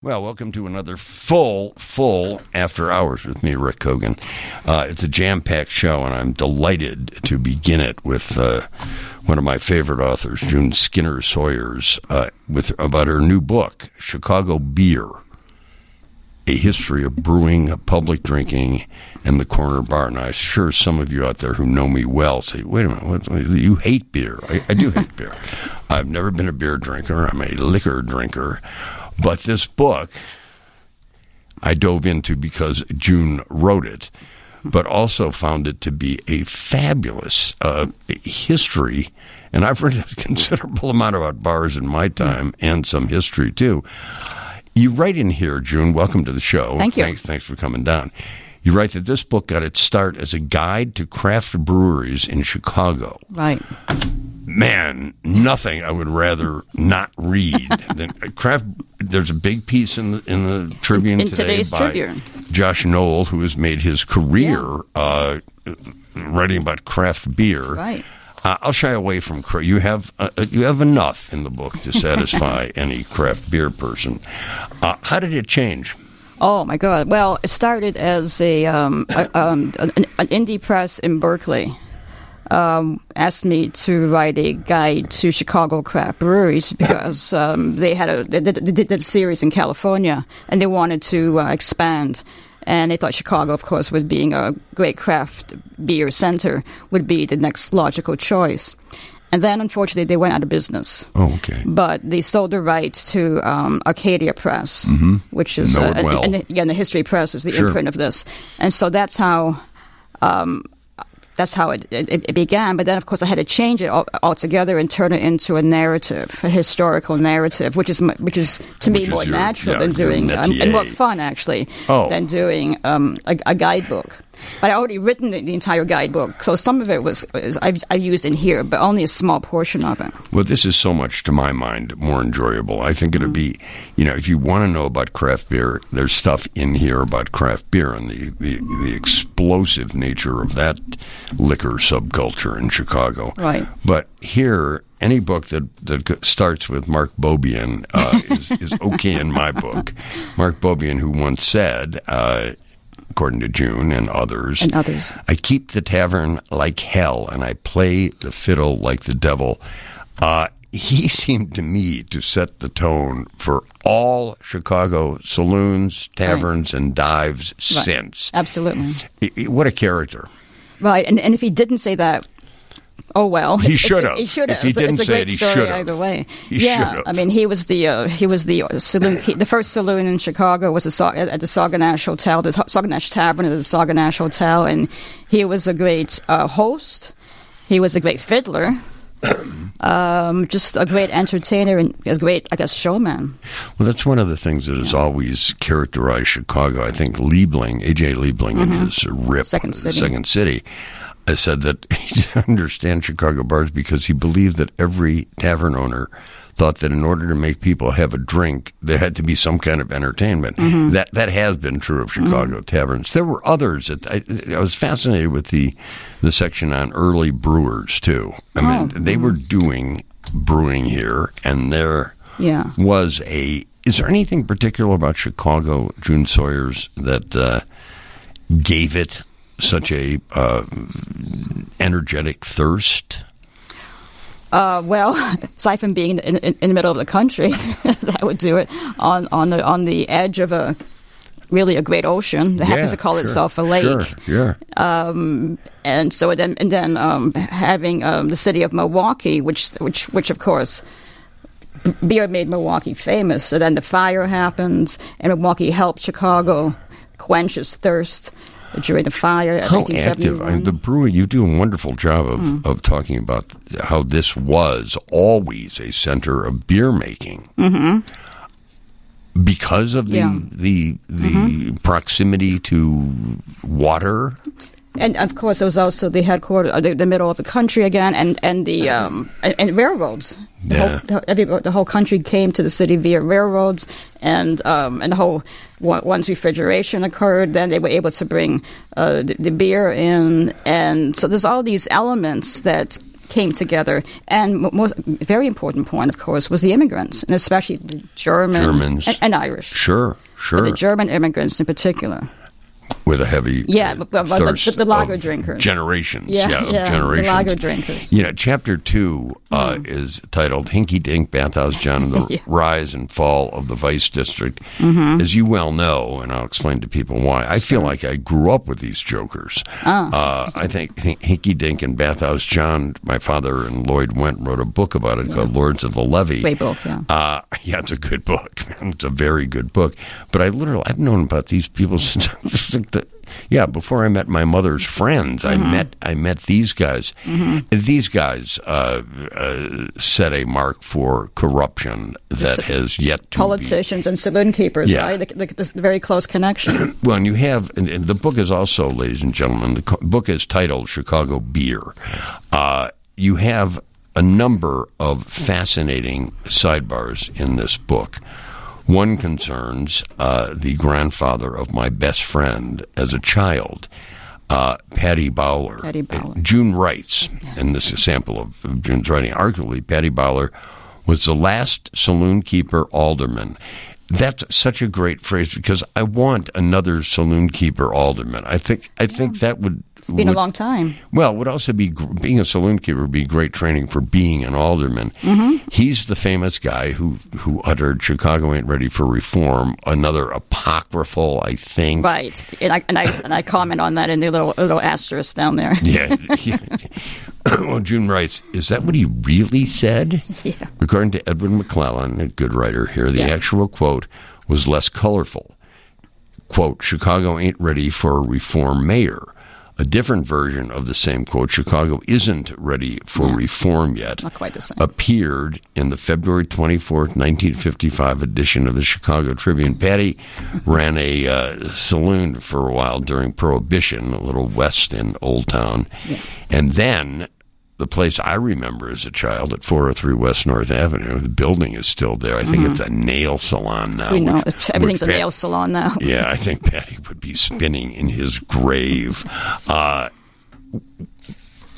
Well, welcome to another full, full After Hours with me, Rick Kogan. Uh, it's a jam packed show, and I'm delighted to begin it with uh, one of my favorite authors, June Skinner Sawyers, uh, with about her new book, Chicago Beer A History of Brewing, Public Drinking, and the Corner Bar. And I'm sure some of you out there who know me well say, wait a minute, what, you hate beer. I, I do hate beer. I've never been a beer drinker, I'm a liquor drinker. But this book I dove into because June wrote it, but also found it to be a fabulous uh, history. And I've read a considerable amount about bars in my time and some history too. You write in here, June, welcome to the show. Thank you. Thanks, thanks for coming down. You write that this book got its start as a guide to craft breweries in Chicago Right. man, nothing I would rather not read than craft. There's a big piece in the in the Tribune In today today's by Tribune. Josh Noel, who has made his career uh, writing about craft beer. Right. Uh, I'll shy away from cra- you have uh, you have enough in the book to satisfy any craft beer person. Uh, how did it change? Oh my God! Well, it started as a, um, a um, an, an indie press in Berkeley. Um, asked me to write a guide to Chicago craft breweries because um, they had a they did, they did a series in California and they wanted to uh, expand. And they thought Chicago, of course, was being a great craft beer center, would be the next logical choice. And then, unfortunately, they went out of business. Oh, okay. but they sold the rights to um, Arcadia Press, which is Mm-hmm. Know it uh, well. and, and, yeah, the History Press is the Sure. imprint of this, and so that's how. Um, that's how it, it, it began, but then of course I had to change it all, altogether and turn it into a narrative, a historical narrative, which is which is to Which me is more your- natural yeah, than doing um, and more fun actually Oh. than doing um, a, a guidebook. But I already written the, the entire guidebook, so some of it was, was I've, I've, used in here, but only a small portion of it. Well, this is so much, to my mind, more enjoyable. I think it'd be, you know, if you want to know about craft beer, there's stuff in here about craft beer and the, the, the explosive nature of that liquor subculture in Chicago. Right. But here, any book that, that starts with Mark Beaubien uh, is, is okay in my book. Mark Beaubien, who once said, uh, according to June and others, And others. I keep the tavern like hell, and I play the fiddle like the devil. Uh, he seemed to me to set the tone for all Chicago saloons, taverns, and dives Right. since. Absolutely. I- I- what a character! Right, and, and if he didn't say that, oh well. He should have. He should have. He It's a- didn't it's a say great it, he story should have. either way. He yeah, have. I mean, he was the uh, he was the saloon. He, the first saloon in Chicago was a, at the Sauganash Hotel, the Sauganash Tavern at the Sauganash Hotel, and he was a great uh, host. He was a great fiddler. Um, just a great entertainer and a great, I guess, showman. Well, that's one of the things that has always characterized Chicago. I think Liebling, A.J. Liebling, in his RIP, Mm-hmm. Second City. Second City, uh, said that he didn't understand Chicago bars because he believed that every tavern owner thought that in order to make people have a drink, there had to be some kind of entertainment. Mm-hmm. That that has been true of Chicago taverns. There were others. That I, I was fascinated with the the section on early brewers too. I mean, Oh, they were doing brewing here, and there Yeah. was a. Is there anything particular about Chicago, June Sawyers, that uh, gave it such a uh, energetic thirst? Uh, well, aside from being in, in, in the middle of the country, that would do it on on the on the edge of a really a great ocean that happens to call sure, itself a lake. Sure, yeah. and so then and then um, having um, the city of Milwaukee, which which which of course beer made Milwaukee famous. So then the fire happens, and Milwaukee helped Chicago quench its thirst during the fire. How active? I 1871. mean, the brewing, you do a wonderful job of, Hmm. of talking about how this was always a center of beer making. Mm-hmm. Because of the Yeah. Mm-hmm. the the proximity to water, And of course, it was also the headquarters, uh, the, the middle of the country again, and and the um, and, and railroads. The, Yeah. whole, the, every, the whole country came to the city via railroads, and um, and the whole once refrigeration occurred, then they were able to bring uh, the, the beer in, and so there's all these elements that came together. And mo- most, very important point, of course, was the immigrants, and especially the German Germans. and, and Irish. Sure, sure. The German immigrants in particular. With a heavy Yeah, uh, the- the lager drinkers. generations Yeah, yeah, of yeah, the lager drinkers. yeah chapter two uh, is titled hinky dink bathhouse john the Yeah. rise and fall of the vice district Mm-hmm. as you well know and i'll explain to people why i feel like i grew up with these jokers Ah. uh, i think hinky dink and bathhouse john my father and Lloyd Wendt wrote a book about it called lords of the levee Great book, yeah. uh, yeah, it's a good book. It's a very good book. But I literally, I've known about these people since, yeah, before I met my mother's friends. I met, I met these guys. These guys uh, uh, set a mark for corruption that has yet to be Politicians and saloon keepers, Yeah. right? The, the, the very close connection. well, and you have, and, and the book is also, ladies and gentlemen, the co- book is titled Chicago Beer. Uh, you have a number of fascinating sidebars in this book. One concerns uh, the grandfather of my best friend as a child, uh, Paddy Bauler. Paddy Bauler. June writes, and this is a sample of, of June's writing, arguably, Paddy Bauler was the last saloon keeper alderman. That's such a great phrase because I want another saloon keeper alderman. I think I think that would It's been a long time. well, it would also be being a saloon keeper would be great training for being an alderman. Mm-hmm. He's the famous guy who who uttered "Chicago ain't ready for reform," another apocryphal, I think. Right. And I, and I, and I comment on that in the little, little asterisk down there. Yeah. yeah. well, June writes, "Is that what he really said?" Yeah. According to Edward McClelland, a good writer here, the Yeah. actual quote was less colorful. Quote, Chicago ain't ready for a reform mayor. A different version of the same quote, Chicago isn't ready for reform yet, Not quite the same. appeared in the February 24th, 1955 edition of the Chicago Tribune. Paddy ran a uh, saloon for a while during Prohibition, a little west in Old Town. And then the place I remember as a child at 403 West North Avenue, the building is still there. I think it's a nail salon now. Mm-hmm. We know which- it's, everything's which a Pat- nail salon now. yeah, I think Paddy would be spinning in his grave. Uh,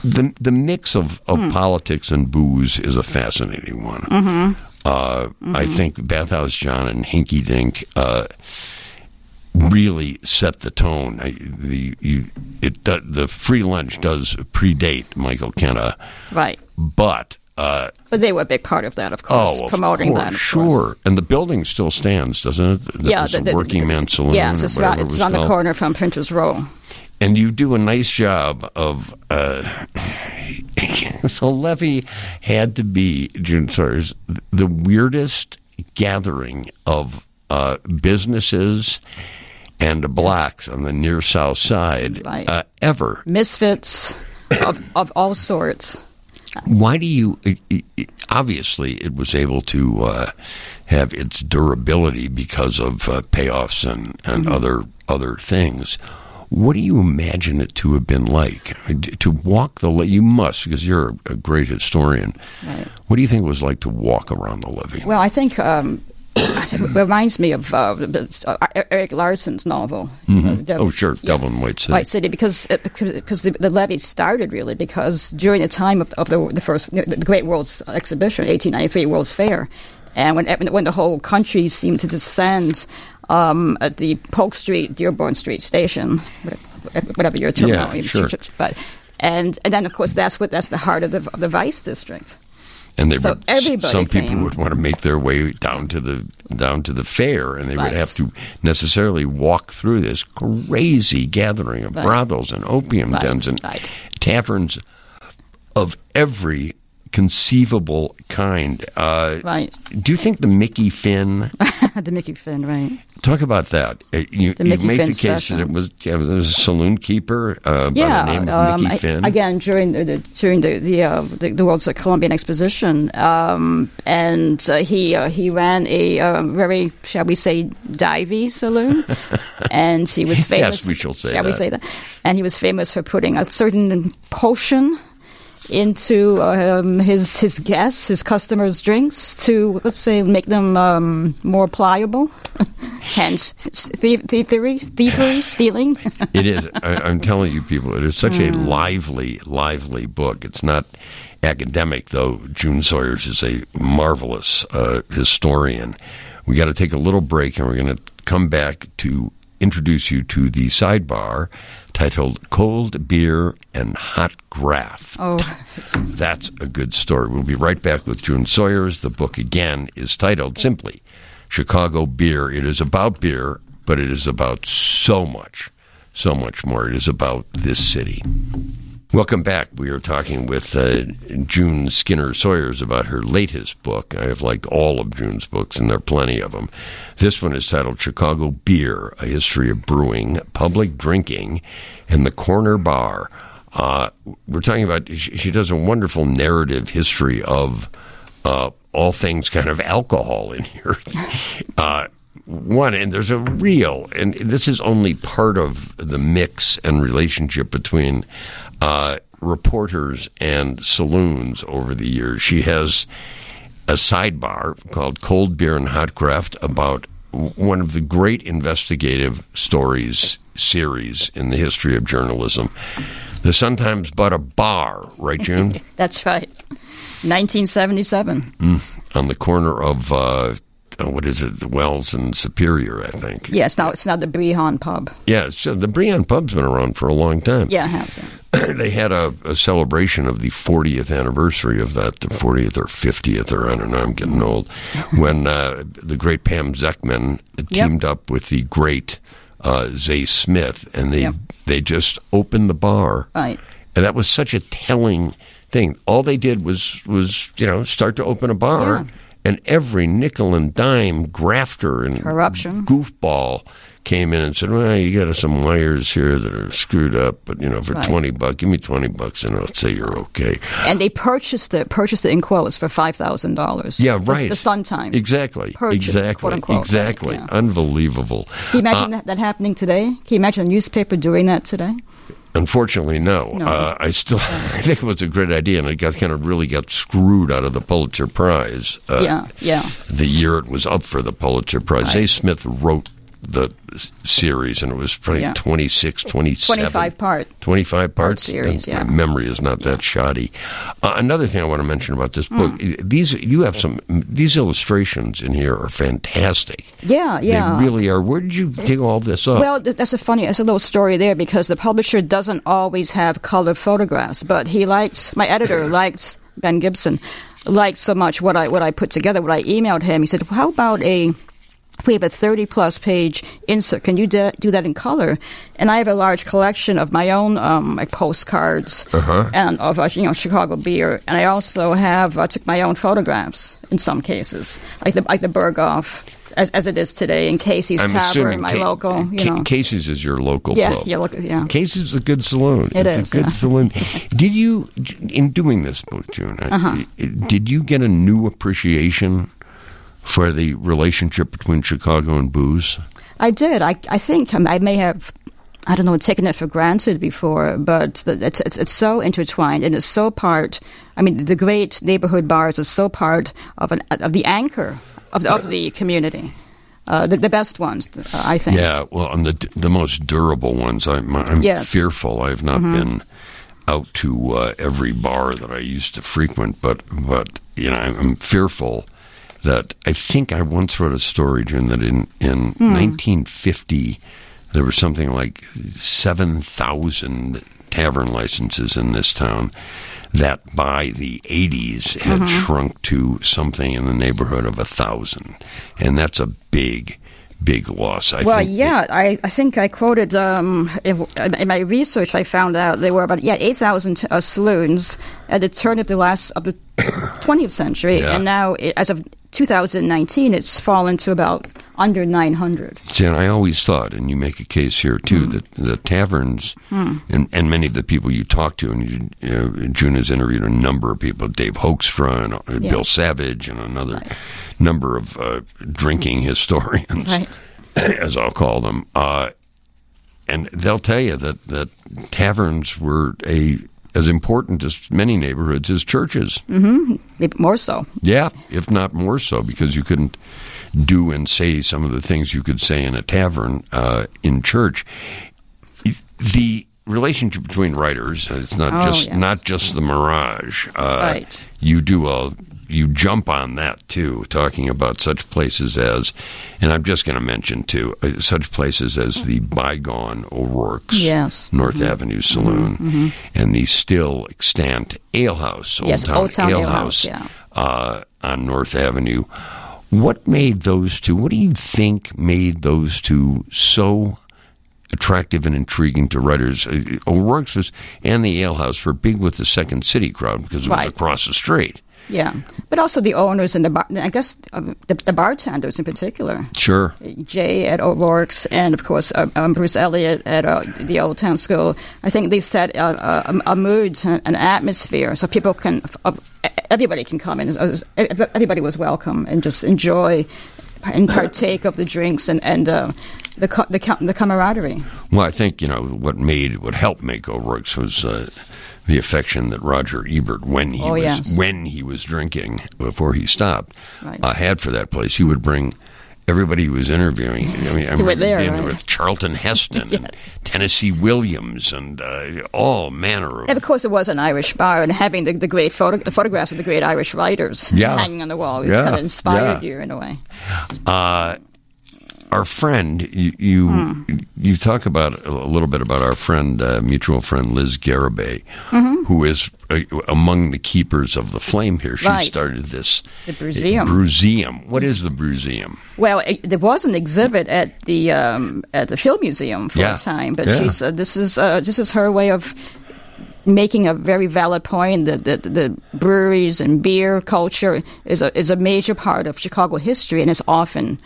the the mix of, of Hmm. politics and booze is a fascinating one. Mm-hmm. Uh, I think Bathhouse John and Hinky Dink uh, really set the tone. I, the you, it do- the free lunch does predate Michael Kenna, Right. but. Uh, But they were a big part of that, of course, Oh, of promoting course, that. Of sure. Course. And the building still stands, doesn't it? That Yeah, the, the- working the- man saloon. Yes, it's it it's around the corner from Printers Row. and you do a nice job of. Uh, so Levee had to be June Sawyers the weirdest gathering of uh, businesses and blacks on the near south side Right. uh, ever. Misfits of, of all sorts. Why do you? Obviously, it was able to uh, have its durability because of uh, payoffs and, and other other things. What do you imagine it to have been like to walk the? You must because you're a, a great historian. Right. What do you think it was like to walk around the levee? Well, I think um, it reminds me of uh, uh, Erik Larson's novel. uh, Devil- oh, sure, yeah. Devil in White City. White City, because uh, because, because the, the levee started really because during the time of, of the, the first the Great World's Exhibition, 1893 World's Fair, and when when the whole country seemed to descend um, at the Polk Street, Dearborn Street station, whatever your terminal, Yeah, sure. but and and then of course that's what that's the heart of the of the Vice District. And they so would, everybody some people would want to make their way down to the down to the fair, and they Right. would have to necessarily walk through this crazy gathering of Right. brothels and opium Right, dens and taverns of every conceivable kind. Uh, Right. Do you think the Mickey Finn? the Mickey Finn, right? Talk about that. Uh, You, The you Mickey make Finn the case special. that it was, yeah, it was a saloon keeper uh, by yeah, the name of um, Mickey I- Finn. again during the, the during the the, uh, the the World's Columbian Exposition, um, and uh, he uh, he ran a uh, very shall we say divey saloon, and he was famous. yes, we shall say Shall we say that? And he was famous for putting a certain potion into um, his his guests, his customers' drinks to let's say make them um, more pliable. Hence, thief- thievery, thievery, stealing. it is. I, am telling you, people, it is such a Mm. lively, lively book. It's not academic, though. June Sawyers is a marvelous uh, historian. We got to take a little break, and we're going to come back to introduce you to the sidebar titled "Cold Beer and Hot Graft." Oh, That's a good story. We'll be right back with June Sawyers. The book, again, is titled simply Chicago Beer. It is about beer, but it is about so much, so much more. It is about this city. Welcome back. We are talking with uh, June Skinner Sawyers about her latest book. I have liked all of June's books, and there are plenty of them. This one is titled Chicago Beer A History of Brewing, Public Drinking, and the Corner Bar. Uh, we're talking about, she, she does a wonderful narrative history of uh, all things kind of alcohol in here. Uh, one, and there's a real, and this is only part of the mix and relationship between uh, reporters and saloons over the years. She has a sidebar called Cold Beer and Hot Graft about one of the great investigative stories series in the history of journalism. The Sun Times bought a bar, right, June? that's right. 1977. on the corner of uh, what is it, Wells and Superior, I think. Yes, now it's now the Brehon pub. Yeah, it's, uh, the Brehon Pub's been around for a long time. Yeah, it has. they had a, a celebration of the 40th anniversary of that, the 40th or 50th, or I don't know, I'm getting old, when uh, the great Pam Zekman teamed up with the great uh, Zay Smith, and they Yep. they just opened the bar. Right. And that was such a telling thing. All they did was was you know start to open a bar, Yeah. And every nickel and dime grafter and Corruption. goofball came in and said, "Well, you got some wires here that are screwed up, but you know, for Right. twenty bucks, give me twenty bucks, and I'll say you're okay." And they purchased it, purchased it in quotes for five thousand dollars. Yeah, right. The, Sun Times. Exactly. Purchased, exactly. quote unquote, right, exactly. yeah. Unbelievable. Can you imagine Uh, that, that happening today? Can you imagine a newspaper doing that today? Unfortunately, no. No. Uh, I still I think it was a great idea, and it got kind of really got screwed out of the Pulitzer Prize. Uh, yeah, yeah. the year it was up for the Pulitzer Prize. Right. Zay Smith wrote the series, and it was probably Yeah. 26, 27. 25 part. 25 parts? series, yeah. My memory is not that shoddy. Uh, another thing I want to mention about this book, Hmm. these you have some, these illustrations in here are fantastic. Yeah, yeah. They really are. Where did you dig all this up? Well, that's a funny, that's a little story there because the publisher doesn't always have color photographs, but he liked, my editor liked Ben Gibson, liked so much what I, what I put together, what I emailed him. He said, well, how about a, we have a 30 plus page insert, can you de- do that in color? And I have a large collection of my own, um, like postcards Uh-huh. and of, uh, you know, Chicago beer. And I also have, I took my own photographs in some cases, like the, like the Berghoff, as, as it is today in Casey's I'm Tavern, my Ca- local, you know. Casey's is your local Yeah, pub. yeah, look, yeah. Casey's is a good saloon. It it's is, a good yeah. saloon. Did you, in doing this book, June, Uh-huh. did you get a new appreciation for the relationship between Chicago and booze? I did. I, I think um, I may have, I don't know, taken it for granted before, but the, it's, it's, it's so intertwined and it's so part. I mean, the great neighborhood bars are so part of an of the anchor of the, of the community. Uh, the, the best ones, uh, I think. Yeah, well, and the the most durable ones. I'm, I'm Yes. Mm-hmm. fearful. I've not been out to uh, every bar that I used to frequent, but but you know, I'm fearful that I think I once wrote a story, June, that in in Hmm. 1950 there was something like seven thousand tavern licenses in this town. That by the 80s had Mm-hmm. shrunk to something in the neighborhood of a thousand, and that's a big, big loss. I Well, yeah, I, I think I quoted um, in, in my research. I found out there were about yeah eight thousand uh, saloons at the turn of the last of the twentieth century, Yeah. and now as of 2019, it's fallen to about under 900. See, and I always thought, and you make a case here too, Hmm. that the taverns and, and many of the people you talk to, and you, you know, June has interviewed a number of people, Dave Hoekstra and uh, Yeah. Bill Savage, and another number of uh, drinking historians, Right. as I'll call them. Uh, and they'll tell you that, that taverns were a as important as many neighborhoods as churches. Maybe more so. Yeah, if not more so, because you couldn't do and say some of the things you could say in a tavern uh, in church. The relationship between writers, it's not Oh, just yes. not just the mirage. Uh, Right. You do a you jump on that too, talking about such places as, and I'm just going to mention too, uh, such places as the bygone O'Rourke's Yes. North Mm-hmm. Avenue Saloon and the still extant Ale House, Old Yes, Town, Old Town Ale Ale House, House, yeah. uh, on North Avenue. What made those two? What do you think made those two so attractive and intriguing to writers? Uh, O'Rourke's was and the Ale House were big with the Second City crowd because it was Right. across the street. Yeah, but also the owners and the bar- I guess um, the, the bartenders in particular. Sure. Jay at O'Rourke's and of course uh, um, Bruce Elliott at uh, the Old Town School. I think they set uh, a, a mood, an atmosphere, so people can, uh, everybody can come in. Everybody was welcome and just enjoy and partake of the drinks and and uh, the, co- the co- the camaraderie. Well, I think you know what made what helped make O'Rourke's was uh, the affection that Roger Ebert, when he Oh, was yes. when he was drinking before he stopped, Right. uh, had for that place. He would bring everybody he was interviewing. I mean, I remember there, being right. with Charlton Heston and Tennessee Williams and uh, all manner of. And of course, it was an Irish bar, and having the, the great photo, the photographs of the great Irish writers Yeah. hanging on the wall, it's Yeah, kind of inspired yeah. you in a way. Uh, our friend, you you, Hmm. you talk about a little bit about our friend, uh, mutual friend Liz Garibay, Mm-hmm. who is uh, among the keepers of the flame here. She Right. started this The Brewseum. Brewseum. What is the Brewseum? Well, it, there was an exhibit at the um, at the Film Museum for Yeah. a time, but Yeah. she's uh, this is uh, this is her way of making a very valid point that the, the breweries and beer culture is a is a major part of Chicago history and is often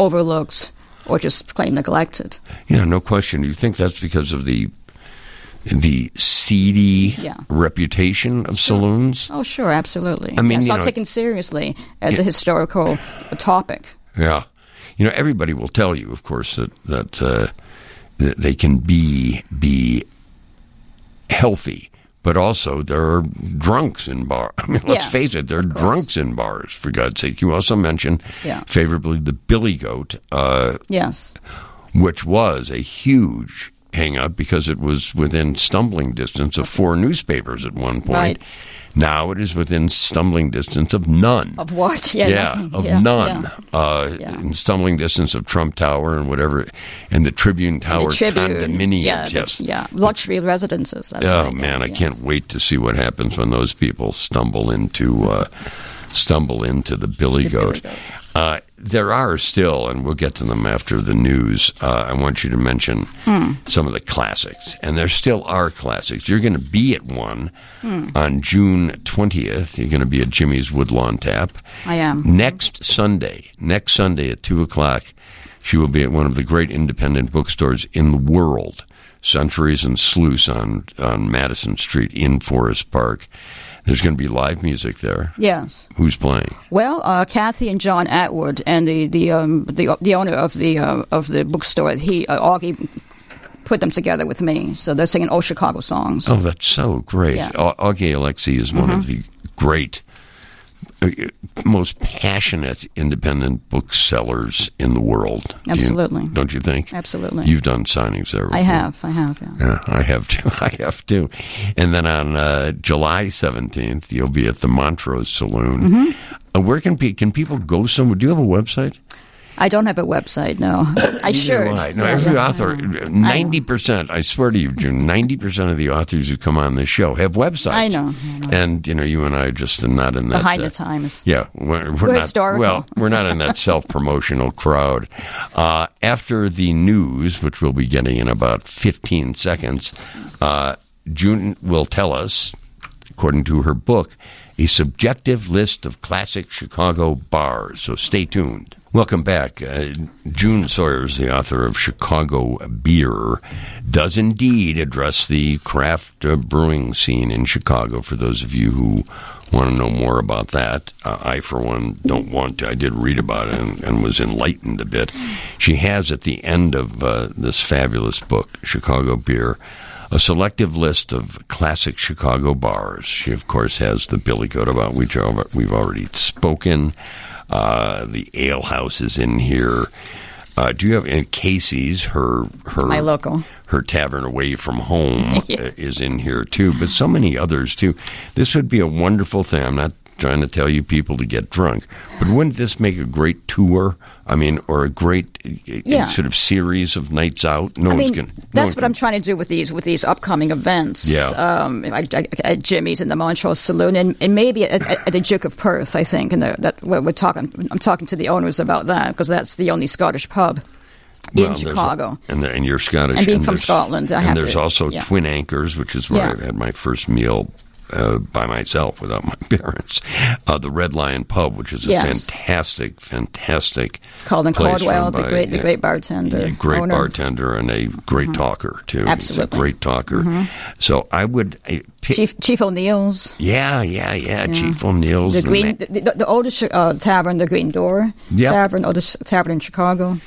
overlooked or just plain neglected. Yeah, no question. You think that's because of the the seedy Yeah. reputation of saloons? Oh, sure, absolutely. I mean, Yeah, it's not know- taken seriously as a historical topic. Yeah, you know, everybody will tell you, of course, that that, uh, that they can be be healthy, but also there are drunks in bars. I mean, let's face it, there are drunks in bars. For God's sake, you also mentioned Yeah. favorably the Billy Goat, uh, Yes. which was a huge hang up because it was within stumbling distance of four newspapers at one point. Right. Now it is within stumbling distance of none Of what? Yeah, yeah, of Yeah, none. yeah. Uh, Yeah. In stumbling distance of Trump Tower and whatever, and the Tribune Tower The Tribune, condominiums. yeah, the- yes. yeah, luxury residences. Oh man, I yes. can't wait to see what happens when those people stumble into uh, stumble into the Billy The Billy Goat. Goat. Uh, there are still, and we'll get to them after the news. Uh, I want you to mention Hmm. some of the classics, and there still are classics. You're going to be at one Hmm. on June 20th. You're going to be at Jimmy's Woodlawn Tap. I am. Next Sunday, next Sunday at 2 o'clock, she will be at one of the great independent bookstores in the world, Centuries and Sleuths on, on Madison Street in Forest Park. There's going to be live music there. Yes. Who's playing? Well, uh, Kathy and John Atwood, and the the um, the, the owner of the uh, of the bookstore, he uh, Augie put them together with me. So they're singing old Chicago songs. Oh, that's so great. Yeah. Mm-hmm. Augie Aleksy is one of the great, uh, most passionate independent booksellers in the world. Do you- Absolutely. don't you think? Absolutely. You've done signings there. I have, I have. Yeah. Yeah, I have too. I have too. And then on uh, July seventeenth, you'll be at the Montrose Saloon. Mm-hmm. Uh, where can pe- can people go somewhere? Do you have a website? I don't have a website. No, I should. Neither do I. No, Yeah, every yeah, author, ninety percent. I swear to you, June, ninety percent of the authors who come on this show have websites. I know, I know. And you know, you and I are just not in that. Behind uh, the times. Yeah, we're, we're, We're not. historical. Well, we're not in that self-promotional crowd. Uh, after the news, which we'll be getting in about 15 seconds, uh, June will tell us, according to her book, a subjective list of classic Chicago bars. So stay tuned. Welcome back. Uh, June Sawyers, the author of Chicago Beer, does indeed address the craft uh, brewing scene in Chicago. For those of you who want to know more about that, uh, I, for one, don't want to. I did read about it and, and was enlightened a bit. She has at the end of uh, this fabulous book, Chicago Beer, a selective list of classic Chicago bars. She, of course, has the Billy Goat about which we've already spoken. Uh, the Ale House is in here. Uh, do you have and Casey's? Her her my local her tavern away from home yes. is in here too, but so many others too. This would be a wonderful thing. I'm not trying to tell you people to get drunk, but wouldn't this make a great tour? I mean, or a great yeah. sort of series of nights out. No I mean, gonna, that's what I'm trying to do with these with these upcoming events. Yeah, um, at Jimmy's in the Montrose Saloon, and, and maybe at, at, the Duke of Perth. I think, and that we're talking. I'm talking to the owners about that because that's the only Scottish pub in well, Chicago. And, and you're Scottish. And being and from Scotland, I and there's to, also yeah. Twin Anchors, which is where yeah. I had my first meal uh, by myself without my parents. Uh, the Red Lion Pub, which is a yes. fantastic, fantastic. Colin Caldwell, the great, the great bartender, yeah, great owner. bartender, and a great mm-hmm. talker too. Absolutely, He's a great talker. Mm-hmm. So I would I, pick, Chief Chief O'Neill's. Yeah, yeah, yeah, yeah. Chief O'Neill's. The Green, the, the, the oldest uh, tavern, the Green Door yep. Tavern, oldest tavern in Chicago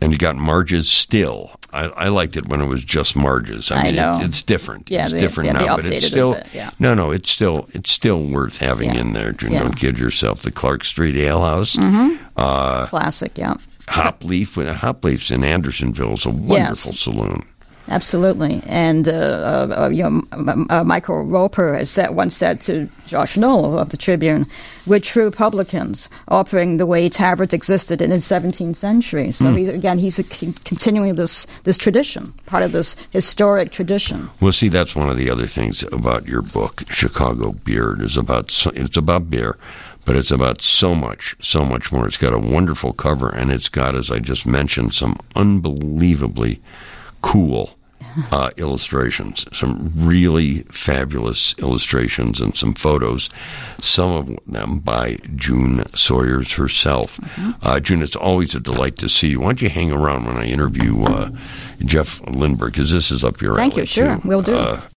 and you got Marge's still. I, I, liked it when it was just Marge's. I, I mean, know. It, it's different. Yeah, it's they, different yeah, now, but it's still bit, yeah. no, no. It's still it's still worth having yeah. in there. Don't kid yourself. The Clark Street Ale House, mm-hmm. uh, classic. Yeah, Hopleaf. Hopleaf's in Andersonville is a wonderful yes. saloon. Absolutely, and uh, uh, uh you know, uh, Michael Roper has said, once said to Josh Noel of the Tribune, "We're true publicans, offering the way taverns existed in the 17th century." So mm. he's, again, he's continuing this this tradition, part of this historic tradition. Well, see, that's one of the other things about your book, Chicago Beer. Is about it's about beer, but it's about so much, so much more. It's got a wonderful cover, and it's got, as I just mentioned, some unbelievably cool uh, illustrations, some really fabulous illustrations and some photos, some of them by June Sawyers herself. Mm-hmm. Uh, June, it's always a delight to see you. Why don't you hang around when I interview uh, Jeff Lindberg, because this is up your Thank alley. Thank you, sure, too. we'll do. Uh,